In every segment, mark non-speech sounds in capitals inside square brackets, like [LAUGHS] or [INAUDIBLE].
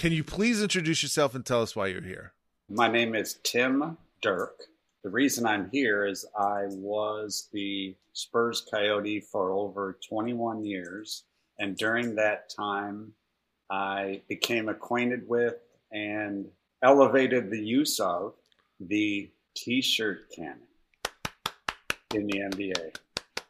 Can you please introduce yourself and tell us why you're here? My name is Tim Derk. The reason I'm here is I was the Spurs Coyote for over 21 years. And during that time, I became acquainted with and elevated the use of the t shirt cannon in the NBA.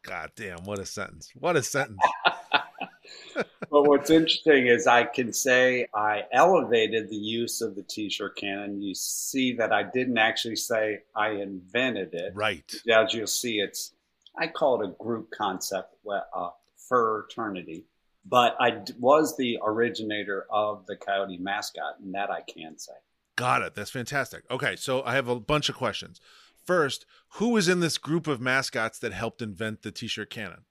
God damn, what a sentence. What a sentence. [LAUGHS] but what's interesting is I can say I elevated the use of the t-shirt cannon. You see that I didn't actually say I invented it. Right. As you'll see, it's I call it a group concept, a uh, fraternity. But I d- was the originator of the coyote mascot, and that I can say. Got it. That's fantastic. Okay, so I have a bunch of questions. First, who was in this group of mascots that helped invent the t-shirt cannon?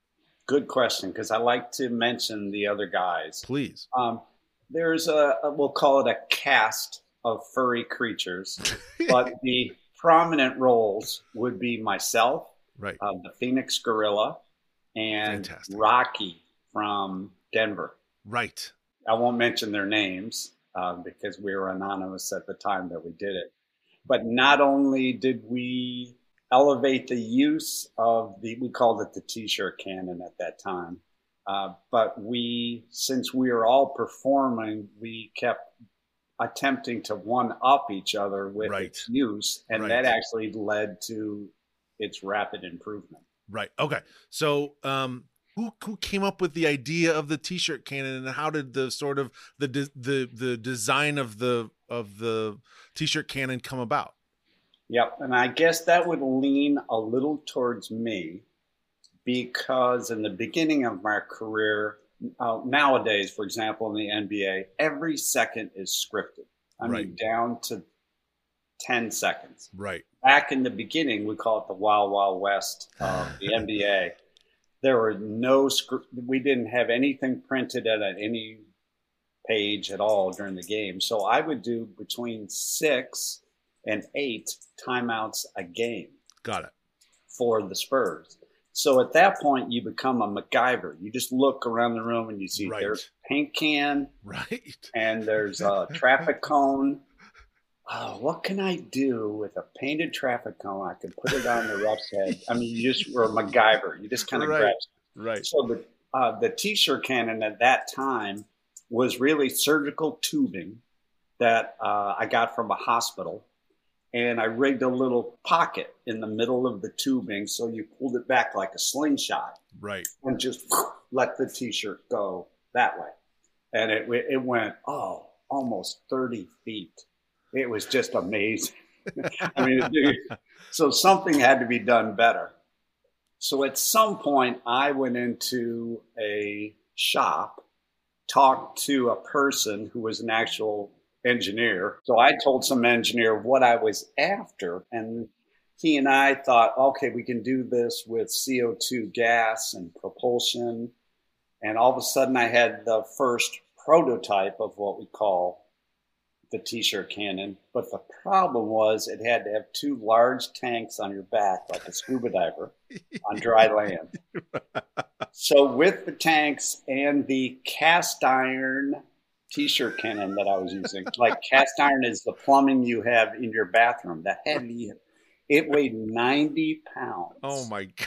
Good question, because I like to mention the other guys. Please. Um, there's a, a, we'll call it a cast of furry creatures, [LAUGHS] but the prominent roles would be myself, right, uh, the Phoenix Gorilla, and Fantastic. Rocky from Denver. Right. I won't mention their names uh, because we were anonymous at the time that we did it. But not only did we elevate the use of the, we called it the t-shirt cannon at that time. Uh, but we, since we were all performing, we kept attempting to one up each other with Right. its use, and Right. that actually led to its rapid improvement. Right. Okay. So, um, who who came up with the idea of the t-shirt cannon, and how did the sort of the de- the the design of the of the t-shirt cannon come about? Yep, and I guess that would lean a little towards me because in the beginning of my career, uh, nowadays, for example, in the NBA, every second is scripted. I mean, down to 10 seconds. Right. Back in the beginning, we call it the Wild Wild West [SIGHS] of the NBA. There were no script, we didn't have anything printed at any page at all during the game. So I would do between six and eight timeouts a game Got it. for the Spurs. So at that point, you become a MacGyver. You just look around the room and you see Right. there's paint can Right. and there's a [LAUGHS] traffic cone. Oh, what can I do with a painted traffic cone? I could put it on the rough's head. I mean, you just were a MacGyver. You just kind of Right. grab. Right. So the uh, the t-shirt cannon at that time was really surgical tubing that uh, I got from a hospital, and I rigged a little pocket in the middle of the tubing, so you pulled it back like a slingshot Right. and just [LAUGHS] let the t-shirt go that way, and it it went oh almost thirty feet. It was just amazing. [LAUGHS] I mean, so something had to be done better. So at some point, I went into a shop, talked to a person who was an actual engineer. So I told some engineer what I was after, and he and I thought, okay, we can do this with CO2 gas and propulsion. And all of a sudden, I had the first prototype of what we call the t-shirt cannon. But the problem was it had to have two large tanks on your back, like a scuba diver, [LAUGHS] on dry land. [LAUGHS] So with the tanks and the cast iron t-shirt cannon that I was using. Like cast iron is the plumbing you have in your bathroom. The heavy, it weighed 90 pounds. Oh my [LAUGHS] god.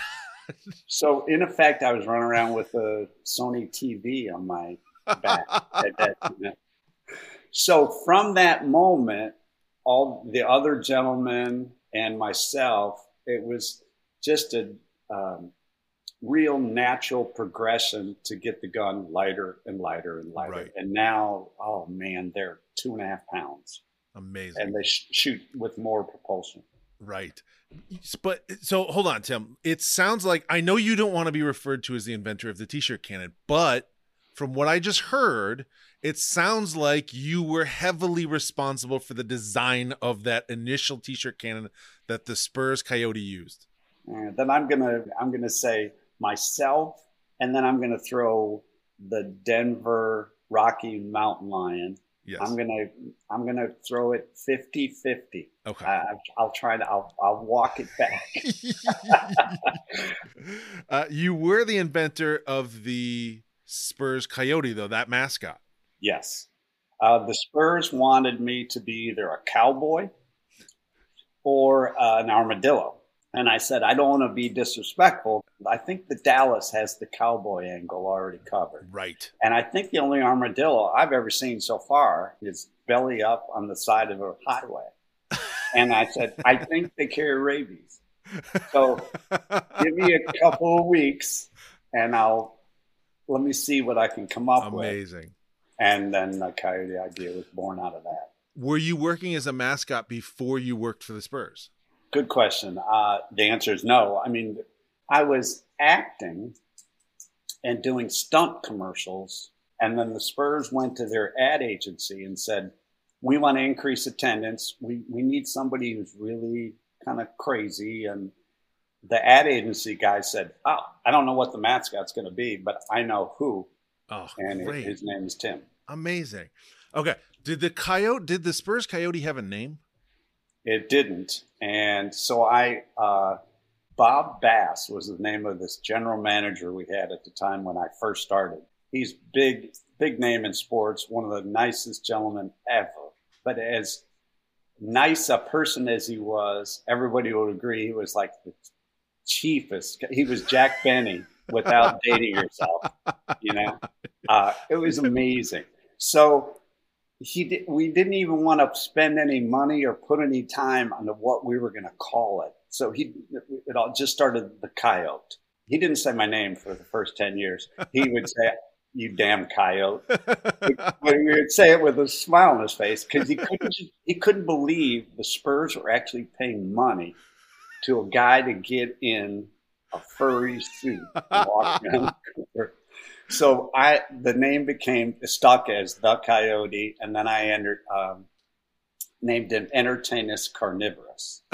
So in effect, I was running around with a Sony TV on my back. so from that moment, all the other gentlemen and myself, it was just a um, real natural progression to get the gun lighter and lighter and lighter. Right. And now, oh man, they're two and a half pounds, Amazing. and they sh- shoot with more propulsion. Right. But so hold on, Tim. It sounds like I know you don't want to be referred to as the inventor of the t-shirt cannon, but from what I just heard, it sounds like you were heavily responsible for the design of that initial t-shirt cannon that the Spurs Coyote used. And then I'm gonna I'm gonna say myself, and then I'm gonna throw the Denver Rocky Mountain Lion. Yes. I'm gonna I'm gonna throw it 50-50. okay. I, I'll try to I'll, I'll walk it back. [LAUGHS] [LAUGHS] uh, you were the inventor of the Spurs Coyote, though that mascot. Yes. Uh, the Spurs wanted me to be either a cowboy or uh, an armadillo. And I said, I don't want to be disrespectful. I think the Dallas has the cowboy angle already covered. Right. And I think the only armadillo I've ever seen so far is belly up on the side of a highway. [LAUGHS] And I said, I think they carry rabies. So [LAUGHS] give me a couple of weeks and I'll let me see what I can come up with. Amazing. And then the coyote idea was born out of that. Were you working as a mascot before you worked for the Spurs? Good question. Uh, the answer is no. I mean, I was acting and doing stunt commercials, and then the Spurs went to their ad agency and said, "We want to increase attendance. We we need somebody who's really kind of crazy." And the ad agency guy said, "Oh, I don't know what the mascot's going to be, but I know who, Oh, and great. his name is Tim." Amazing. Okay. Did the coyote did the Spurs Coyote have a name? It didn't. And so I, uh, Bob Bass was the name of this general manager we had at the time when I first started. He's big, big name in sports, one of the nicest gentlemen ever. But as nice a person as he was, everybody would agree he was like the chiefest. He was Jack Benny without dating yourself, you know? Uh, it was amazing. So he did, we didn't even want to spend any money or put any time on what we were going to call it. So he it all just started the coyote. He didn't say my name for the first ten years. He would say, [LAUGHS] "You damn coyote," [LAUGHS] but he would say it with a smile on his face because he couldn't he couldn't believe the Spurs were actually paying money to a guy to get in a furry suit and walk around the court. So I the name became stuck as the Coyote, and then I entered um, named him Entertainus Carnivorous. [LAUGHS]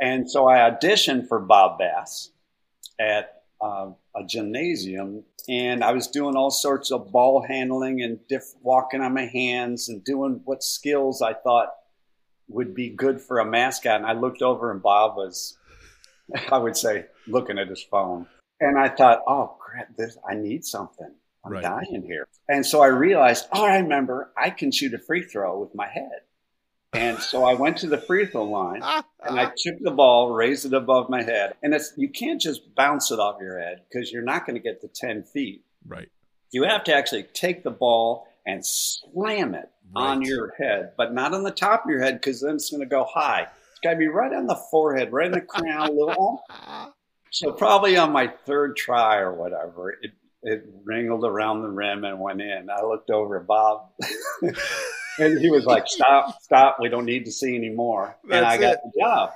and so I auditioned for Bob Bass at uh, a gymnasium, and I was doing all sorts of ball handling and diff- walking on my hands and doing what skills I thought would be good for a mascot. And I looked over, and Bob was, [LAUGHS] I would say, looking at his phone. And I thought, oh crap, this I need something. I'm Right. dying here. And so I realized, oh, I remember I can shoot a free throw with my head. And so I went to the free throw line [LAUGHS] and I took the ball, raised it above my head. And it's you can't just bounce it off your head because you're not going to get to 10 feet. right. You have to actually take the ball and slam it on your head, but not on the top of your head because then it's going to go high. It's got to be right on the forehead, right in the crown, a little. [LAUGHS] Um, So probably on my third try or whatever, it it wrinkled around the rim and went in. I looked over at Bob, [LAUGHS] and he was like, "Stop, stop! We don't need to see anymore." and I That's got the job.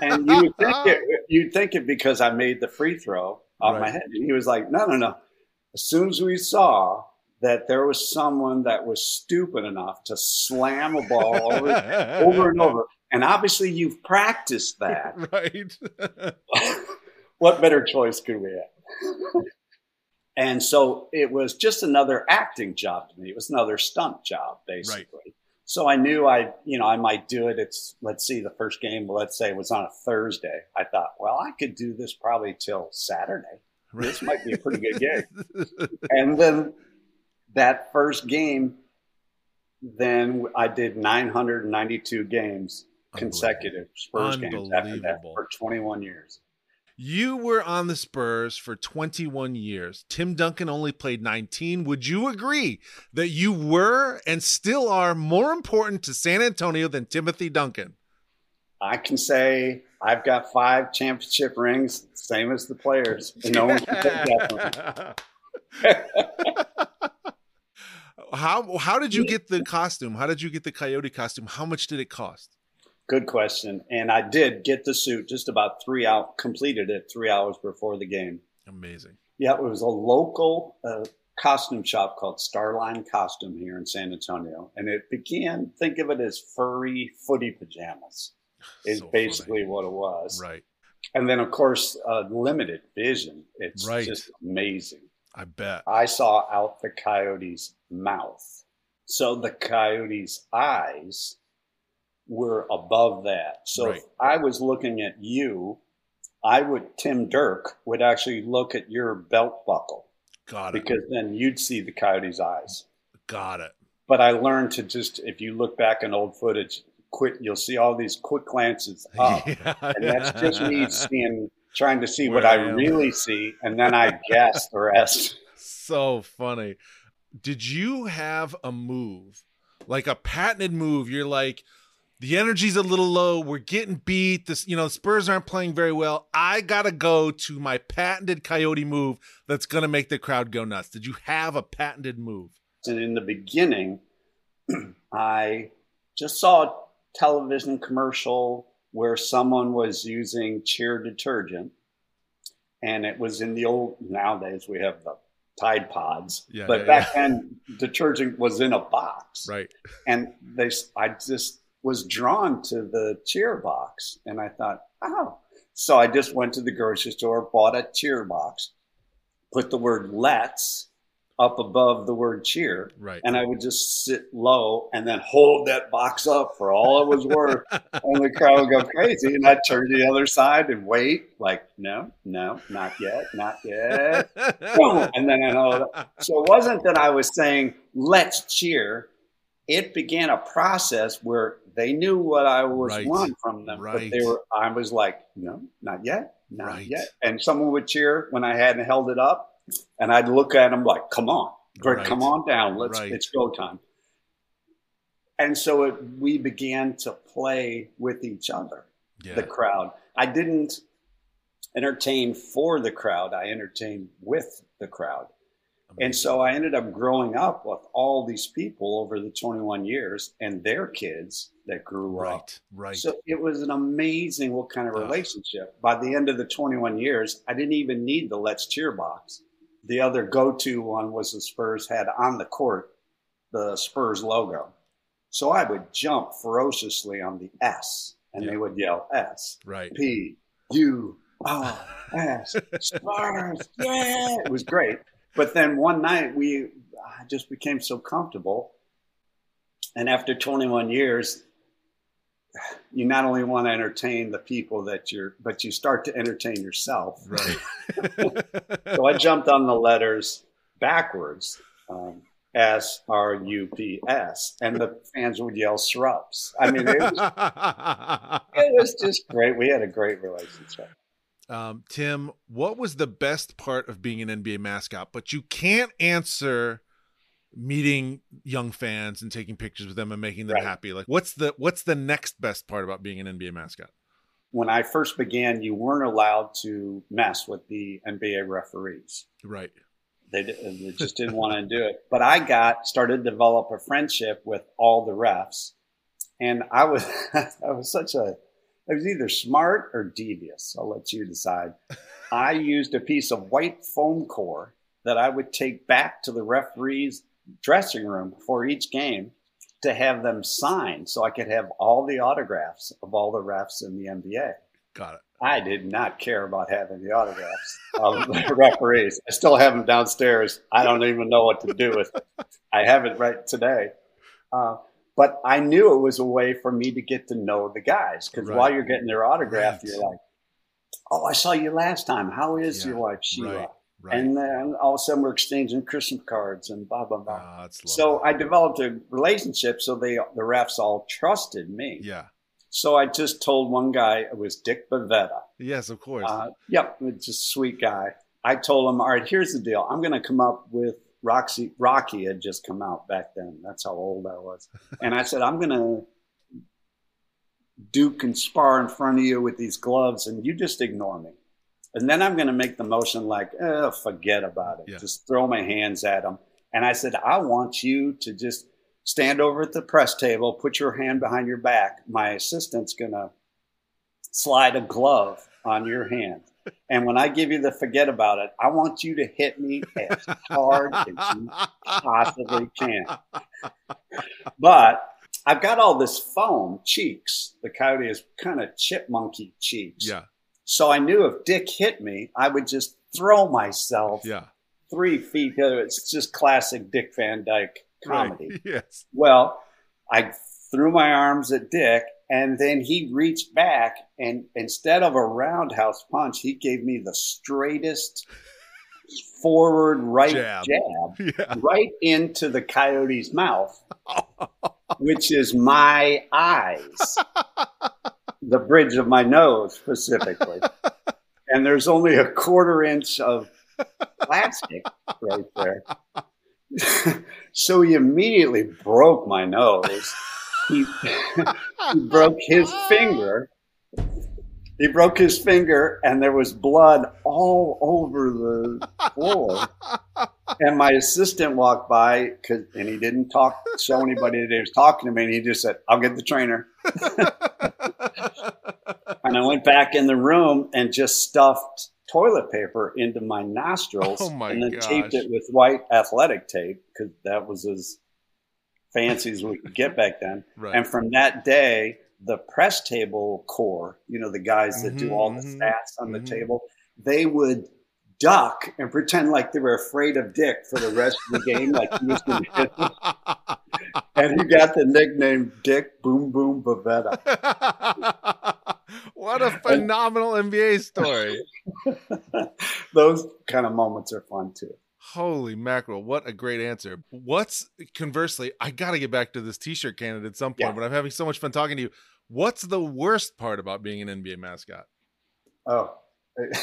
And you would think it, you'd think it because I made the free throw off my head. And he was like, "No, no, no." As soon as we saw that there was someone that was stupid enough to slam a ball over, [LAUGHS] over and over, and obviously you've practiced that [LAUGHS] right. What better choice could we have? and so it was just another acting job to me. It was another stunt job, basically. So I knew I, you know, I might do it. It's let's see, the first game, let's say, was on a Thursday. I thought, well, I could do this probably till Saturday. This might be a pretty good game. [LAUGHS] And then that first game, then I did 992 games consecutive Spurs games after that for 21 years. You were on the Spurs for 21 years. Tim Duncan only played 19. Would you agree that you were and still are more important to San Antonio than Timothy Duncan? I can say I've got five championship rings, same as the players. And no one can take that [LAUGHS] how how did you get the costume? How did you get the coyote costume? How much did it cost? Good question. And I did get the suit just about three out, completed it three hours before the game. Amazing. Yeah, it was a local uh, costume shop called Starline Costume here in San Antonio, and it began. Think of it as furry footy pajamas. [LAUGHS] Is so basically funny. what it was. Right. And then, of course, uh, limited vision. It's right. just amazing. I bet. I saw out the coyote's mouth. So the coyote's eyes were above that. So right. if I was looking at you, I would Tim Derk would actually look at your belt buckle. Got it. Because then you'd see the coyote's eyes. Got it. But I learned to just if you look back in old footage, quick you'll see all these quick glances [LAUGHS] up. Yeah, and that's just me seeing trying to see Where what I, I really see and then I guess the rest. [LAUGHS] So funny. Did you have a move? Like a patented move, you're like, the energy's a little low. We're getting beat. This, you know, Spurs aren't playing very well. I gotta go to my patented coyote move that's gonna make the crowd go nuts. Did you have a patented move? And in the beginning, [CLEARS THROAT] I just saw a television commercial where someone was using cheer detergent, and it was in the old. Nowadays, we have the Tide Pods, yeah, but yeah, back yeah. then, detergent was in a box, right? And they, I just was drawn to the cheer box. And I thought, oh. So I just went to the grocery store, bought a cheer box, put the word let's up above the word cheer. Right. And I would just sit low and then hold that box up for all it was worth. [LAUGHS] and the crowd would go crazy. And I'd turn to the other side and wait, like, no, no, not yet, not yet. [LAUGHS] and then I know. So it wasn't that I was saying, let's cheer. It began a process where they knew what I was right. wanting from them, right. but they were. I was like, no, not yet, not right. yet. And someone would cheer when I hadn't held it up, and I'd look at them like, come on, Greg, come on down, let's it's go time. And so it, we began to play with each other, yeah. the crowd. I didn't entertain for the crowd; I entertained with the crowd. And so I ended up growing up with all these people over the 21 years and their kids that grew right, up. Right. So it was an amazing what kind of relationship. By the end of the 21 years, I didn't even need the Let's Cheer box. The other go-to one was the Spurs had on the court the Spurs logo. So I would jump ferociously on the S and yeah. they would yell S. Right. P U R S. Spurs. Yeah. It was great. But then one night we just became so comfortable. And after 21 years, you not only want to entertain the people that you're, but you start to entertain yourself. Right. [LAUGHS] so I jumped on the letters backwards, um, S R U P S, and the fans would yell "Shrubs." I mean, it was, [LAUGHS] it was just great. We had a great relationship. Um, Tim, what was the best part of being an NBA mascot? But you can't answer meeting young fans and taking pictures with them and making them right. happy. Like, what's the what's the next best part about being an NBA mascot? When I first began, you weren't allowed to mess with the NBA referees. Right. They, they just didn't want to do it. But I got started to develop a friendship with all the refs, and I was [LAUGHS] I was such a I was either smart or devious. I'll let you decide. [LAUGHS] I used a piece of white foam core that I would take back to the referee's dressing room before each game to have them sign so I could have all the autographs of all the refs in the NBA. Got it. I did not care about having the autographs of the [LAUGHS] referees. I still have them downstairs. I don't even know what to do with it. I have it right today. Uh, but I knew it was a way for me to get to know the guys because right. while you're getting their autograph, right. you're like, "Oh, I saw you last time. How is yeah. your wife Sheila?" Right. And then all of a sudden we're exchanging Christmas cards and blah blah blah. Ah, that's so. I developed a relationship. So they the refs all trusted me. yeah. So I just told one guy it was Dick Bavetta. Yes, of course. Uh, yep, it's a sweet guy. I told him, all right, here's the deal. I'm going to come up with Roxy. Rocky had just come out back then. That's how old I was. And I said, I'm going to duke and spar in front of you with these gloves, and you just ignore me. And then I'm going to make the motion like, eh, forget about it. Yeah. Just throw my hands at him. And I said, I want you to just stand over at the press table, put your hand behind your back. My assistant's going to slide a glove on your hand. And when I give you the forget about it, I want you to hit me as hard as you possibly can. But I've got all this foam cheeks. The coyote is kind of chipmunky cheeks. yeah. So I knew if Dick hit me, I would just throw myself Yeah. three feet. It's just classic Dick Van Dyke comedy. Right. [LAUGHS] Yes. Well, I threw my arms at Dick, and then he reached back, and instead of a roundhouse punch, he gave me the straightest forward right Jab. jab, [LAUGHS] Yeah. right into the coyote's mouth, [LAUGHS] which is my eyes, the bridge of my nose specifically. [LAUGHS] And there's only a quarter inch of plastic right there. so he immediately broke my nose. He, he broke his finger. He broke his finger, and there was blood all over the floor. And my assistant walked by, 'cause- and he didn't talk, show anybody that he was talking to me. And he just said, "I'll get the trainer." [LAUGHS] And I went back in the room and just stuffed toilet paper into my nostrils Oh my and then taped it with white athletic tape because that was as fancy as we could get back then. [LAUGHS] right. And from that day, the press table core, you know, the guys that do Mhm, all the mhm, stats on the mhm. table, they would duck and pretend like they were afraid of Dick for the rest of the game, like he was going [LAUGHS] to hit them. And he got the nickname Dick Boom Boom Bavetta. [LAUGHS] what a phenomenal NBA story. Those kind of moments are fun too. Holy mackerel, what a great answer. What's conversely, I got to get back to this t shirt candidate at some point, Yeah. but I'm having so much fun talking to you. What's the worst part about being an NBA mascot? Oh, it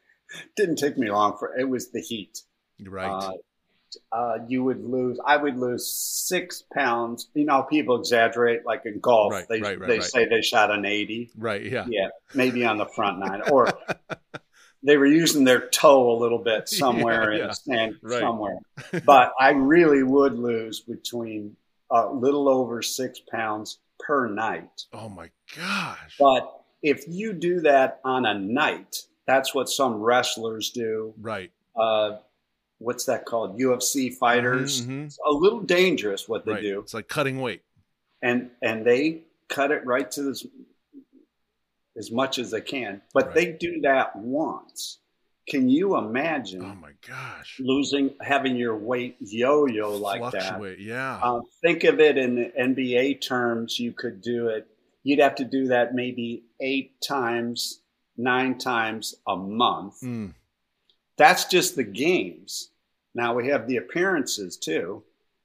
[LAUGHS] didn't take me long for it was the heat. Right. Uh, uh, you would lose. I would lose six pounds. You know, people exaggerate. Like in golf, Right, they right, right, they say they shot an eighty. right. Yeah. Yeah, maybe on the front nine, or [LAUGHS] they were using their toe a little bit [LAUGHS] somewhere Yeah, in yeah. the stand Right. somewhere. [LAUGHS] But I really would lose between a little over six pounds per night. Oh my gosh. But if you do that on a night, that's what some wrestlers do. Right. Uh, what's that called? UFC fighters. Mhm, It's a little dangerous what they right. do, It's like cutting weight. and and they cut it right to as as much as they can. But Right. they do that once. Can you imagine Oh my gosh. losing, having your weight yo-yo like that? Fluctuate. Yeah. Um, think of it in NBA terms. You could do it. You'd have to do that maybe eight times, nine times a month. Mm, That's just the games. Now we have the appearances too.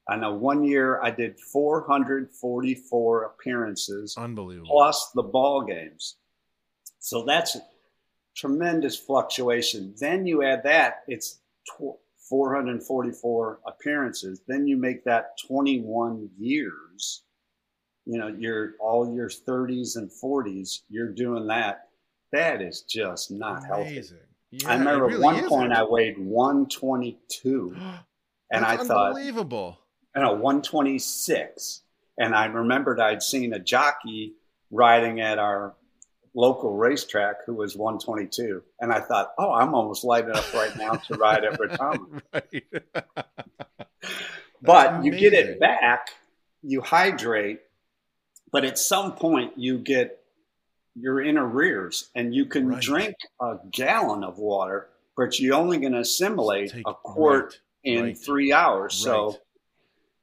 I know one year I did 444 appearances unbelievable. plus the ball games. So that's tremendous fluctuation. Then you add that, it's 444 appearances. Then you make that 21 years. You know, you're all your 30s and 40s, you're doing that. That is just not healthy. Yeah, I remember at really one isn't. point I weighed 122 [GASPS] and I thought, unbelievable. no, 126. And I remembered I'd seen a jockey riding at our local racetrack who was 122. And I thought, oh, I'm almost light enough right now to ride at [LAUGHS] right. [LAUGHS] But you get it back, you hydrate, but at some point you get, you're in arrears and you can Right. drink a gallon of water, but you're only going to assimilate Take- a quart right, in right. three hours. So.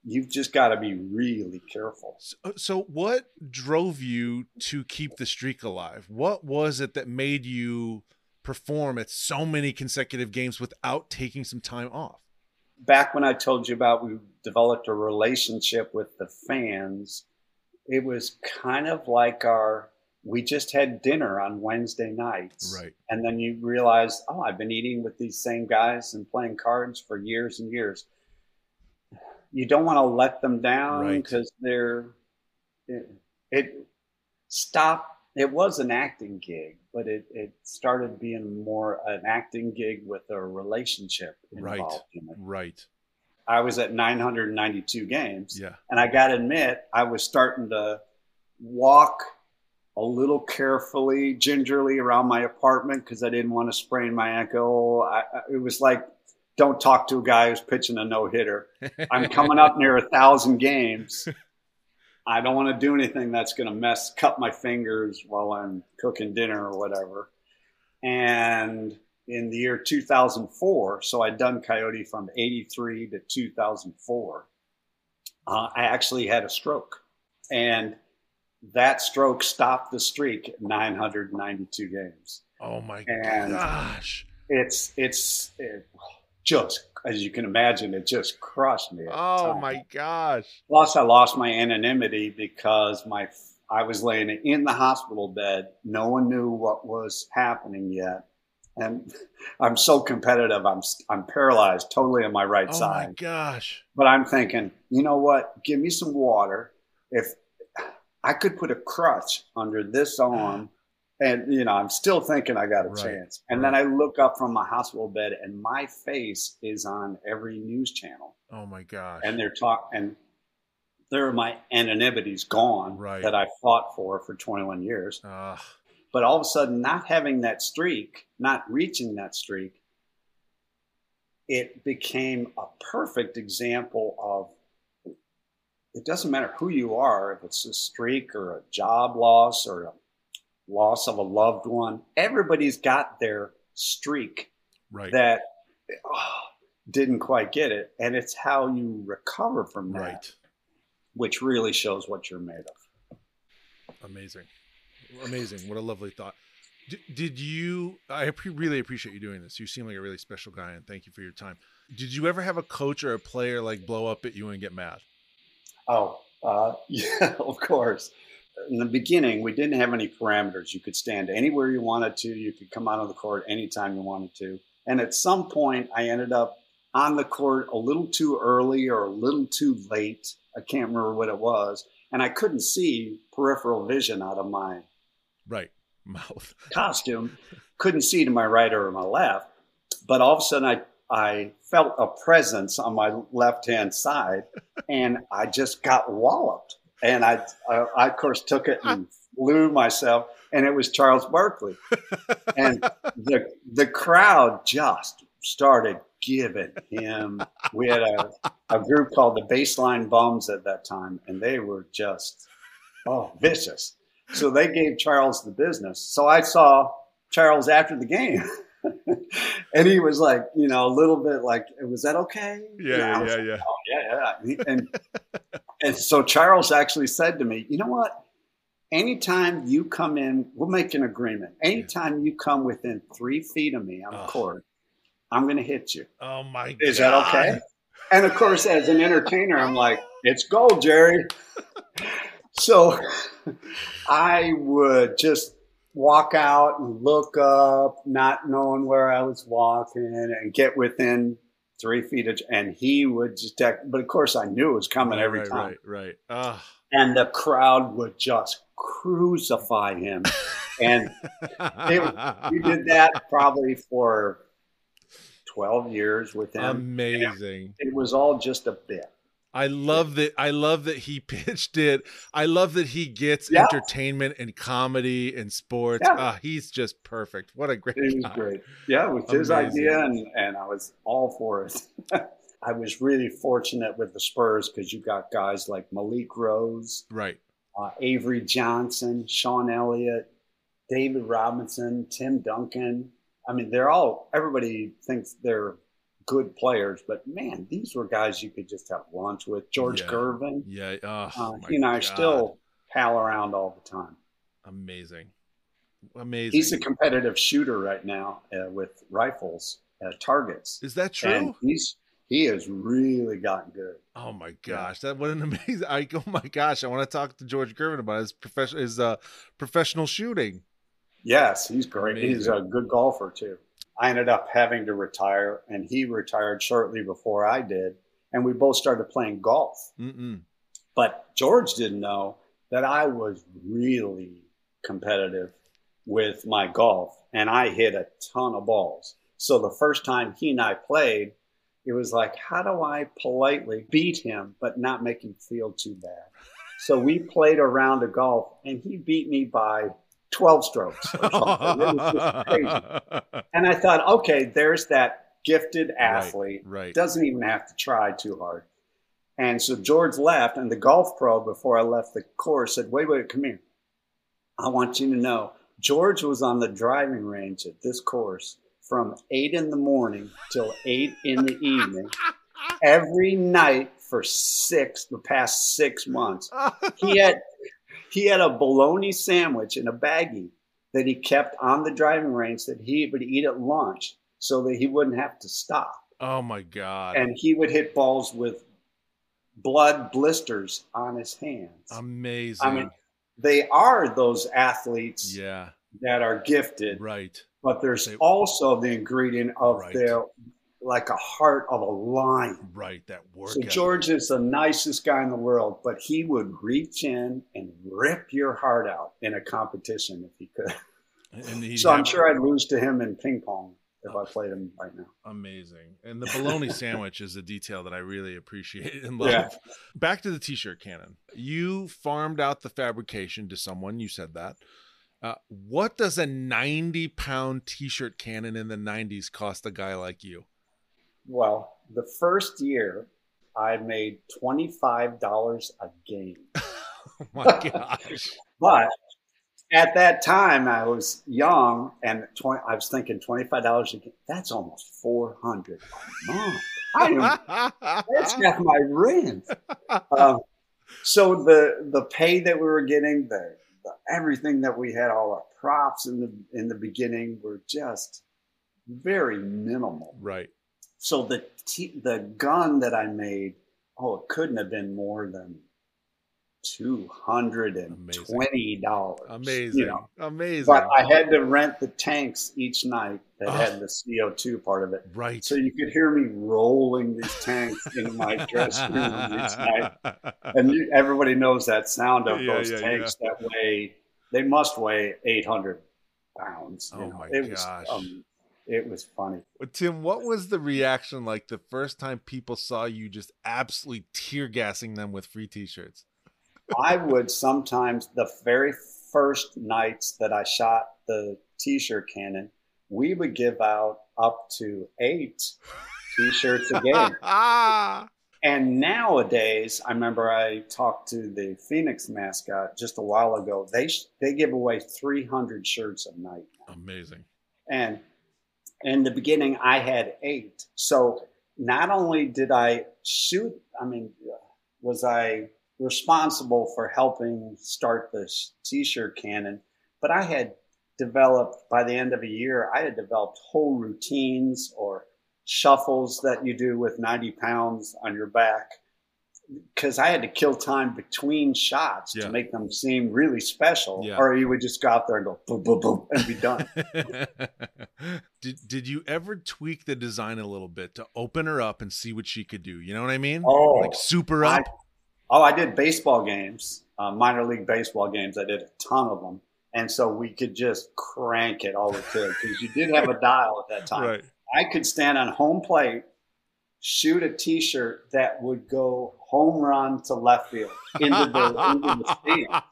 You've just got to be really careful. So, uh, so what drove you to keep the streak alive? What was it that made you perform at so many consecutive games without taking some time off. Back when I told you about we developed a relationship with the fans, it was kind of like our we just had dinner on Wednesday nights. Right. And then you realize, oh, I've been eating with these same guys and playing cards for years and years. You don't want to let them down because right. they're it, it stopped it was an acting gig, but it, it started being more an acting gig with a relationship involved right. in it. Right. I was at 992 games. Yeah. And I got to admit, I was starting to walk a little carefully, gingerly around my apartment because I didn't want to sprain my ankle. I, it was like, don't talk to a guy who's pitching a no hitter. [LAUGHS] I'm coming up near a thousand games. I don't want to do anything that's going to mess, cut my fingers while I'm cooking dinner or whatever. And in the year 2004, so I'd done Coyote from 83 to 2004, uh, I actually had a stroke. And that stroke stopped the streak at 992 games. Oh my and gosh. It's, it's, it just as you can imagine, it just crushed me. Oh my gosh! Plus, I lost my anonymity because my I was laying in the hospital bed. No one knew what was happening yet, and [LAUGHS] I'm so competitive. I'm I'm paralyzed totally on my right oh side. Oh my gosh! But I'm thinking, you know what? Give me some water. If I could put a crutch under this [GASPS] arm and you know i'm still thinking i got a right, chance and right. then i look up from my hospital bed and my face is on every news channel oh my gosh and they're talking and there are my anonymities gone right. that i fought for for 21 years uh. but all of a sudden not having that streak not reaching that streak it became a perfect example of it doesn't matter who you are if it's a streak or a job loss or a loss of a loved one. Everybody's got their streak right. that oh, didn't quite get it. And it's how you recover from that, right. which really shows what you're made of. Amazing. Amazing. What a lovely thought. D- did you, I really appreciate you doing this. You seem like a really special guy and thank you for your time. Did you ever have a coach or a player like blow up at you and get mad? Oh, uh, [LAUGHS] yeah, of course in the beginning, we didn't have any parameters. You could stand anywhere you wanted to. You could come out of the court anytime you wanted to. And at some point, I ended up on the court a little too early or a little too late. I can't remember what it was. And I couldn't see peripheral vision out of my right [LAUGHS] mouth costume. couldn't see to my right or my left. But all of a sudden, I I felt a presence on my left hand side, [LAUGHS] and I just got walloped and I, I, I, of course took it and flew myself, and it was Charles Barkley, [LAUGHS] and the the crowd just started giving him. We had a, a group called the Baseline Bums at that time, and they were just oh vicious. So they gave Charles the business. So I saw Charles after the game. [LAUGHS] and he was like, you know, a little bit like, was that okay? Yeah, yeah, yeah, like, yeah. Oh, yeah, yeah. And and so Charles actually said to me, you know what? Anytime you come in, we'll make an agreement. Anytime you come within three feet of me on oh. court, I'm going to hit you. Oh my god. Is God. that okay? And of course, as an entertainer, I'm like, it's gold, Jerry. so I would just walk out and look up, not knowing where I was walking, and get within three feet of, and he would just but of course I knew it was coming right, every right, time. Right, right. Ah. And the crowd would just crucify him. and it, we did that probably for 12 years with him. Amazing. It, it was all just a bit. I love that. I love that he [LAUGHS] pitched it. I love that he gets yeah. entertainment and comedy and sports. Yeah. Uh, he's just perfect. What a great. He was guy. great. Yeah, it was Amazing. his idea, and and I was all for it. [LAUGHS] I was really fortunate with the Spurs because you got guys like Malik Rose, right? Uh, Avery Johnson, Sean Elliott, David Robinson, Tim Duncan. I mean, they're all. Everybody thinks they're good players, but man, these were guys you could just have lunch with. George yeah. Gervin. Yeah. Oh, uh, he and I still pal around all the time. Amazing. Amazing. He's a competitive shooter right now uh, with rifles, uh, targets. Is that true? And he's he has really gotten good. Oh my gosh, that what an amazing! [LAUGHS] I oh my gosh, I want to talk to George Gervin about his professional his uh, professional shooting. Yes, he's great. Amazing. He's a good golfer too. I ended up having to retire, and he retired shortly before I did, and we both started playing golf. Mm-mm. But George didn't know that I was really competitive with my golf, and I hit a ton of balls. So the first time he and I played, it was like, how do I politely beat him but not make him feel too bad? So we played a round of golf, and he beat me by 12 strokes or something. It was just crazy. And I thought, okay, there's that gifted athlete. right. Doesn't even have to try too hard. And so George left, and the golf pro, before I left the course, said, wait, wait, come here. I want you to know George was on the driving range at this course from eight in the morning till eight in the evening every night for six, the past six months. He had he had a bologna sandwich in a baggie that he kept on the driving range that he would eat at lunch so that he wouldn't have to stop. oh my god, And he would hit balls with blood blisters on his hands. amazing. I mean, they are those athletes yeah, that are gifted, right. but there's They- also the ingredient of Right. their like a heart of a lion. Right, that work. So. George is the nicest guy in the world, but he would reach in and rip your heart out in a competition if he could. So I'm sure I'd lose to him in ping pong if I played him right now. amazing. And the bologna [LAUGHS] sandwich is a detail that I really appreciate and love. Yeah. Back to the t-shirt cannon. You farmed out the fabrication to someone. You said that. Uh, what does a 90 pound t-shirt cannon in the 90s cost a guy like you? Well, the first year I made $25 a game. [LAUGHS] Oh my gosh. [LAUGHS] But at that time, I was young, and 20, I was thinking twenty-five dollars a game. That's almost four hundred a month. I am, that's [LAUGHS] half my rent. Um, so the the pay that we were getting, the, the everything that we had, all our props in the in the beginning were just very minimal. right. So the t- the gun that I made, oh, it couldn't have been more than two hundred and twenty dollars. Amazing. You know, Amazing. but I had to rent the tanks each night that Oh. had the CO two part of it, right. so you could hear me rolling these tanks in my [LAUGHS] dressing room each night. And you, everybody knows that sound of Yeah, those yeah, tanks that weigh. They must weigh eight hundred pounds. Oh know. my it was, gosh. um, it was funny. Tim, what was the reaction like the first time people saw you just absolutely tear gassing them with free t-shirts? I would sometimes the very first nights that I shot the t-shirt cannon, we would give out up to eight [LAUGHS] t-shirts a game. [LAUGHS] And nowadays, I remember I talked to the Phoenix mascot just a while ago. They they give away 300 shirts a night. Amazing. And in the beginning, I had eight. So not only did I shoot, I mean, was I responsible for helping start this t-shirt cannon, but I had developed by the end of a year, I had developed whole routines or shuffles that you do with 90 pounds on your back because I had to kill time between shots Yeah. to make them seem really special, Yeah. or you would just go out there and go boom, boom, boom, and be done. [LAUGHS] did did you ever tweak the design a little bit to open her up and see what she could do? You know what I mean? Oh, like super I- up. Oh, I did baseball games, uh, minor league baseball games. I did a ton of them. And so we could just crank it all we could because you did have a dial at that time. right. I could stand on home plate, shoot a T-shirt that would go home run to left field into the, into the stands.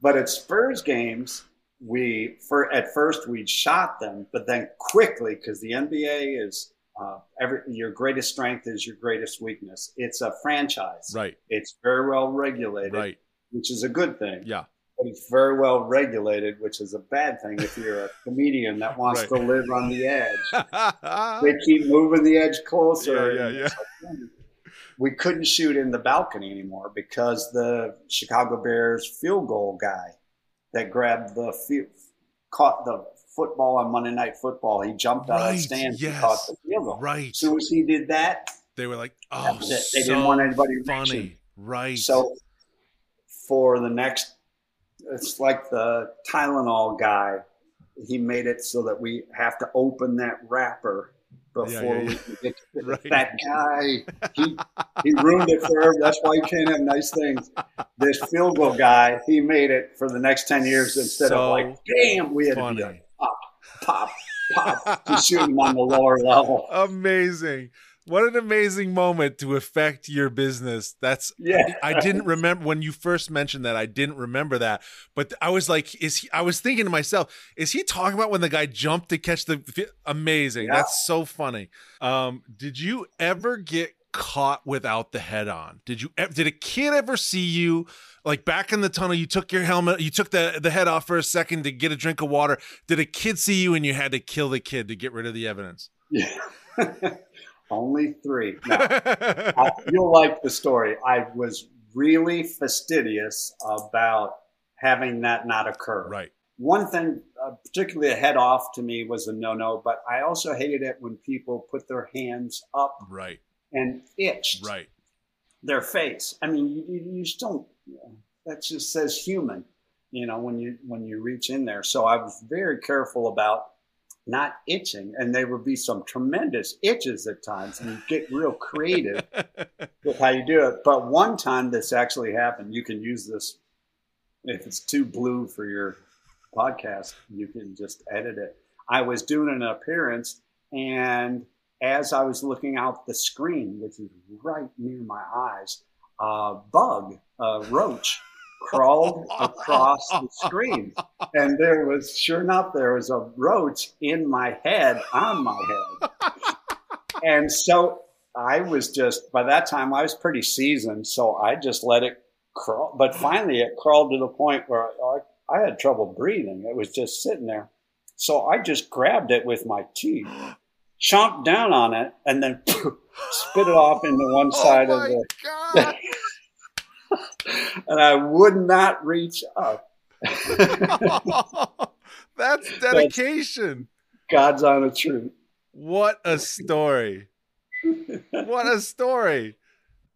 But at Spurs games, we for at first we'd shot them, but then quickly because the NBA is uh, every your greatest strength is your greatest weakness. It's a franchise. right. It's very well regulated, Right. which is a good thing. Yeah. But it's very well regulated, which is a bad thing if you're a comedian that wants Right. to live on the edge. [LAUGHS] They keep moving the edge closer. yeah, yeah. Hmm, we couldn't shoot in the balcony anymore because the Chicago Bears field goal guy that grabbed the field, caught the football on Monday Night Football. He jumped out of the stands yes. and caught the field goal. Right. As soon as he did that, They were like, oh, was. They so didn't want anybody funny. reaching. Right. So for the next, it's like the Tylenol guy. He made it so that we have to open that wrapper before yeah, we yeah. can get to it. [LAUGHS] Right. that guy. He he ruined it for. That's why you can't have nice things. This field goal guy, he made it for the next ten years instead So of like, damn, we had to funny. be like pop, pop, pop to shoot him on the lower level. [LAUGHS] amazing. What an amazing moment to affect your business. That's Yeah. I didn't remember when you first mentioned that. I didn't remember that, but I was like, "Is he?" I was thinking to myself, "Is he talking about when the guy jumped to catch the?" Amazing. Yeah. That's so funny. Um, did you ever get caught without the head on? Did you? Did a kid ever see you? Like back in the tunnel, you took your helmet, you took the the head off for a second to get a drink of water. Did a kid see you and you had to kill the kid to get rid of the evidence? Yeah. [LAUGHS] Only three. [LAUGHS] No. I, you'll like the story. I was really fastidious about having that not occur. right. One thing, uh, particularly a head off to me, was a no no, but I also hated it when people put their hands up Right. and itched Right. their face. I mean, you, you just don't, you know, that just says human, you know, when you, when you reach in there. So I was very careful about not itching and there would be some tremendous itches at times and you get real creative [LAUGHS] with how you do it. But one time this actually happened. You can use this if it's too blue for your podcast, you can just edit it. I was doing an appearance and as I was looking out the screen, which is right near my eyes, a bug, a roach, crawled across the [LAUGHS] screen. And there was, sure enough, there was a roach in my head, on my head. And so I was just, by that time, I was pretty seasoned. So I just let it crawl. But finally, it crawled to the point where I, I had trouble breathing. It was just sitting there. So I just grabbed it with my teeth, chomped down on it, and then [LAUGHS] spit it off into one oh side oh of the. god! And I would not reach up. [LAUGHS] That's dedication. God's on a truth. What a story. What a story.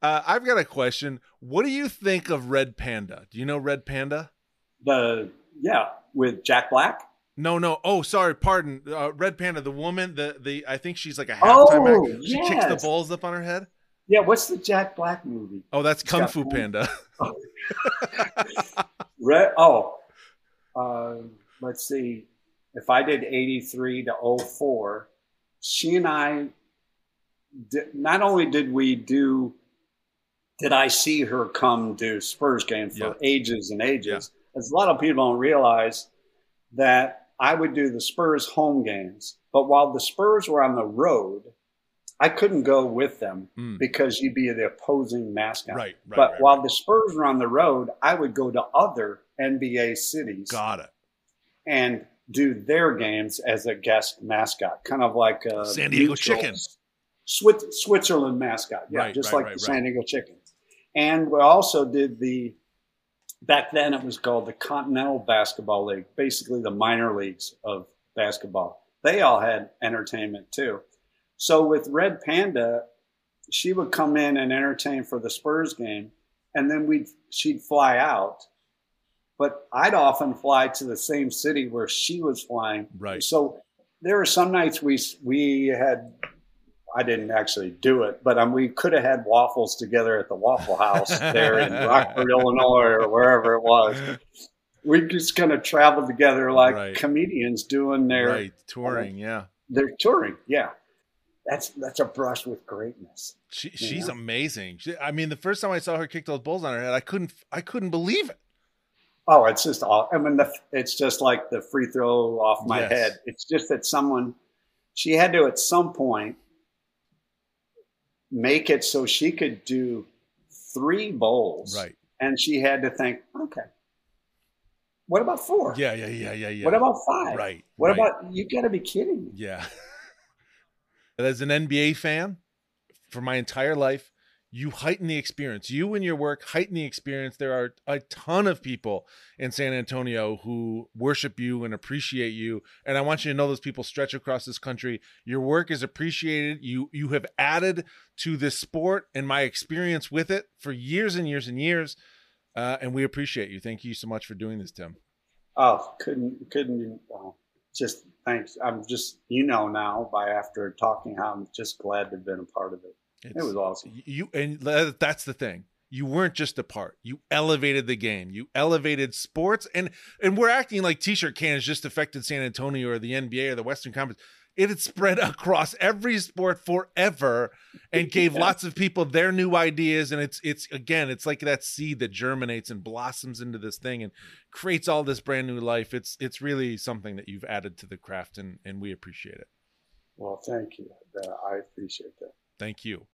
Uh, I've got a question. What do you think of Red Panda? Do you know Red Panda? The yeah, with Jack Black. No, no. Oh, sorry. Pardon. Uh, Red Panda, the woman, the the I think she's like a Oh, halftime act. She kicks the balls up on her head. Yeah, what's the Jack Black movie? Oh, that's Kung Fu. Panda. [LAUGHS] [LAUGHS] Red, oh, uh, let's see. If I did 83 to 04, she and I, did, not only did we do, did I see her come to Spurs game for Yeah. ages and ages. As a lot of people don't realize that I would do the Spurs home games, but while the Spurs were on the road, I couldn't go with them Mm. because you'd be the opposing mascot. Right, right, but right, while right. the Spurs were on the road, I would go to other NBA cities Got it. and do their games as a guest mascot, kind of like a San Diego neutral Chicken. Swi- Switzerland mascot, yeah, Right, just like the. San Diego Chickens. And we also did the back then it was called the Continental Basketball League, basically the minor leagues of basketball. They all had entertainment too. So with Red Panda, she would come in and entertain for the Spurs game, and then we'd she'd fly out. But I'd often fly to the same city where she was flying. Right. So there were some nights we we had. I didn't actually do it, but um, we could have had waffles together at the Waffle House there in [LAUGHS] Rockford, Illinois, or wherever it was. We just kind of traveled together like Right. comedians doing their Right. Touring. Yeah. their touring. Yeah, that's that's a brush with greatness. She, she's Yeah. amazing. She, I mean, the first time I saw her kick those balls on her head, I couldn't, I couldn't believe it. Oh, it's just all. I mean, the, it's just like the free throw off my Yes. head. It's just that someone she had to at some point make it so she could do three bowls, Right. And she had to think, okay, what about four? Yeah. Yeah. Yeah. Yeah. Yeah. What about five? Right. What right. about you? Got to be kidding me. Yeah. [LAUGHS] As an NBA fan for my entire life, you heighten the experience. You and your work heighten the experience. There are a ton of people in San Antonio who worship you and appreciate you. And I want you to know those people stretch across this country. Your work is appreciated. You you have added to this sport and my experience with it for years and years and years. Uh, and we appreciate you. Thank you so much for doing this, Tim. Oh, couldn't couldn't uh, just thanks. I'm just you know now by after talking, how I'm just glad to have been a part of it. It's, it was awesome. You and that's the thing. You weren't just a part. You elevated the game. You elevated sports, and and we're acting like T-shirt cans just affected San Antonio or the NBA or the Western Conference. It had spread [LAUGHS] across every sport forever, and gave yeah. lots of people their new ideas. And it's it's again, it's like that seed that germinates and blossoms into this thing and creates all this brand new life. It's it's really something that you've added to the craft, and and we appreciate it. Well, thank you. Uh, I appreciate that. Thank you.